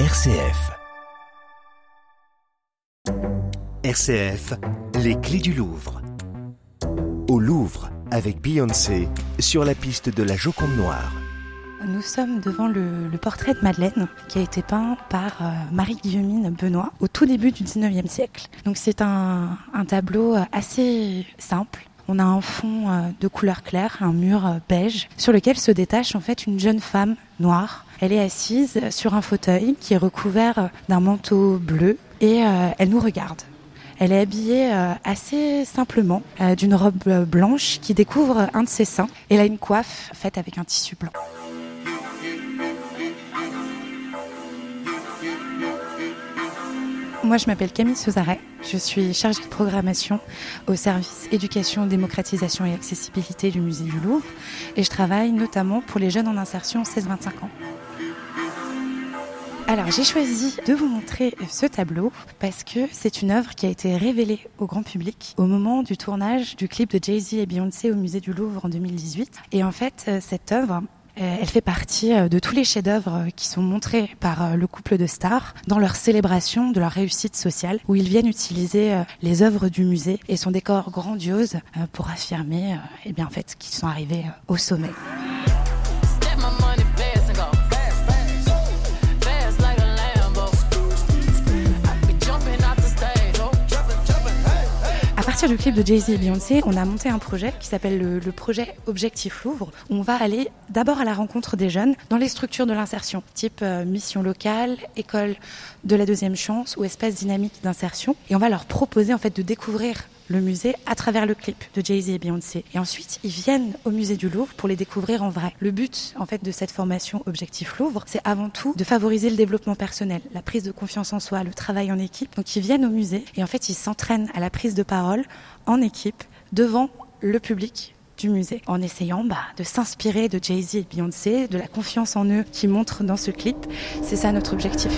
RCF. RCF, les clés du Louvre. Au Louvre, avec Beyoncé, sur la piste de la Joconde Noire. Nous sommes devant le, portrait de Madeleine qui a été peint par euh, Marie-Guillemine Benoît au tout début du 19e siècle. Donc c'est un, tableau assez simple. On a un fond euh, de couleur claire, un mur euh, beige, sur lequel se détache en fait une jeune femme noire. Elle est assise sur un fauteuil qui est recouvert d'un manteau bleu et euh, elle nous regarde. Elle est habillée euh, assez simplement euh, d'une robe blanche qui découvre un de ses seins. Elle a une coiffe faite avec un tissu blanc. Moi, je m'appelle Camille Cesaret. Je suis chargée de programmation au service éducation, démocratisation et accessibilité du musée du Louvre. Et je travaille notamment pour les jeunes en insertion 16-25 ans. Alors, j'ai choisi de vous montrer ce tableau parce que c'est une œuvre qui a été révélée au grand public au moment du tournage du clip de Jay-Z et Beyoncé au musée du Louvre en 2018. Et en fait, euh, cette œuvre, euh, elle fait partie euh, de tous les chefs-d'œuvre qui sont montrés par le couple de stars dans leur célébration de leur réussite sociale, où ils viennent utiliser les œuvres du musée et son décor grandiose pour affirmer, eh bien en fait, qu'ils sont arrivés au sommet. Partir du clip de Jay-Z et Beyoncé, on a monté un projet qui s'appelle le, projet Objectif Louvre, on va aller d'abord à la rencontre des jeunes dans les structures de l'insertion, type euh, mission locale, école de la deuxième chance ou espace dynamique d'insertion, et on va leur proposer en fait de découvrir le musée à travers le clip de Jay-Z et Beyoncé. Et ensuite, ils viennent au musée du Louvre pour les découvrir en vrai. Le but, en fait, de cette formation Objectif Louvre, c'est avant tout de favoriser le développement personnel, la prise de confiance en soi, le travail en équipe. Donc, ils viennent au musée et en fait, ils s'entraînent à la prise de parole en équipe devant le public du musée en essayant bah, de s'inspirer de Jay-Z et Beyoncé, de la confiance en eux qui montrent dans ce clip. C'est ça notre objectif.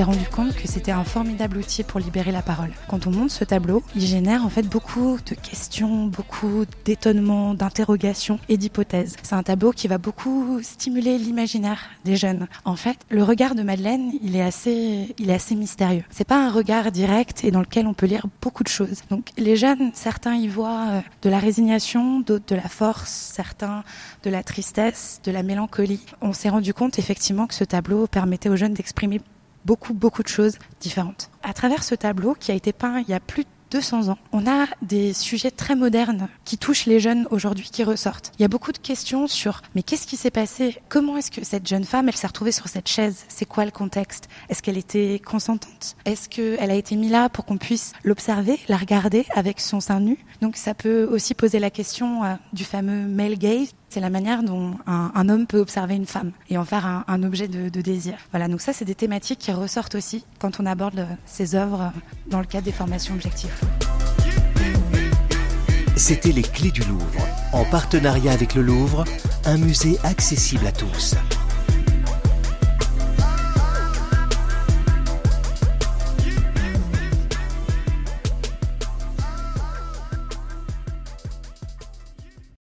S'est rendu compte que c'était un formidable outil pour libérer la parole. Quand on monte ce tableau, il génère en fait beaucoup de questions, beaucoup d'étonnements, d'interrogations et d'hypothèses. C'est un tableau qui va beaucoup stimuler l'imaginaire des jeunes. En fait, le regard de Madeleine, il est assez, il est assez mystérieux. C'est pas un regard direct et dans lequel on peut lire beaucoup de choses. Donc les jeunes, certains y voient euh, de la résignation, d'autres de la force, certains de la tristesse, de la mélancolie. On s'est rendu compte effectivement que ce tableau permettait aux jeunes d'exprimer beaucoup, beaucoup de choses différentes. À travers ce tableau qui a été peint il y a plus de 200 ans, on a des sujets très modernes qui touchent les jeunes aujourd'hui qui ressortent. Il y a beaucoup de questions sur mais qu'est-ce qui s'est passé? Comment est-ce que cette jeune femme, elle s'est retrouvée sur cette chaise? C'est quoi le contexte? Est-ce qu'elle était consentante? Est-ce qu'elle a été mise là pour qu'on puisse l'observer, la regarder avec son sein nu? Donc ça peut aussi poser la question euh, du fameux male gaze. C'est la manière dont un, homme peut observer une femme et en faire un, objet de, désir. Voilà, donc ça, c'est des thématiques qui ressortent aussi quand on aborde le- ces œuvres euh, dans le cadre des formations objectifs. C'était les clés du Louvre, en partenariat avec le Louvre, un musée accessible à tous.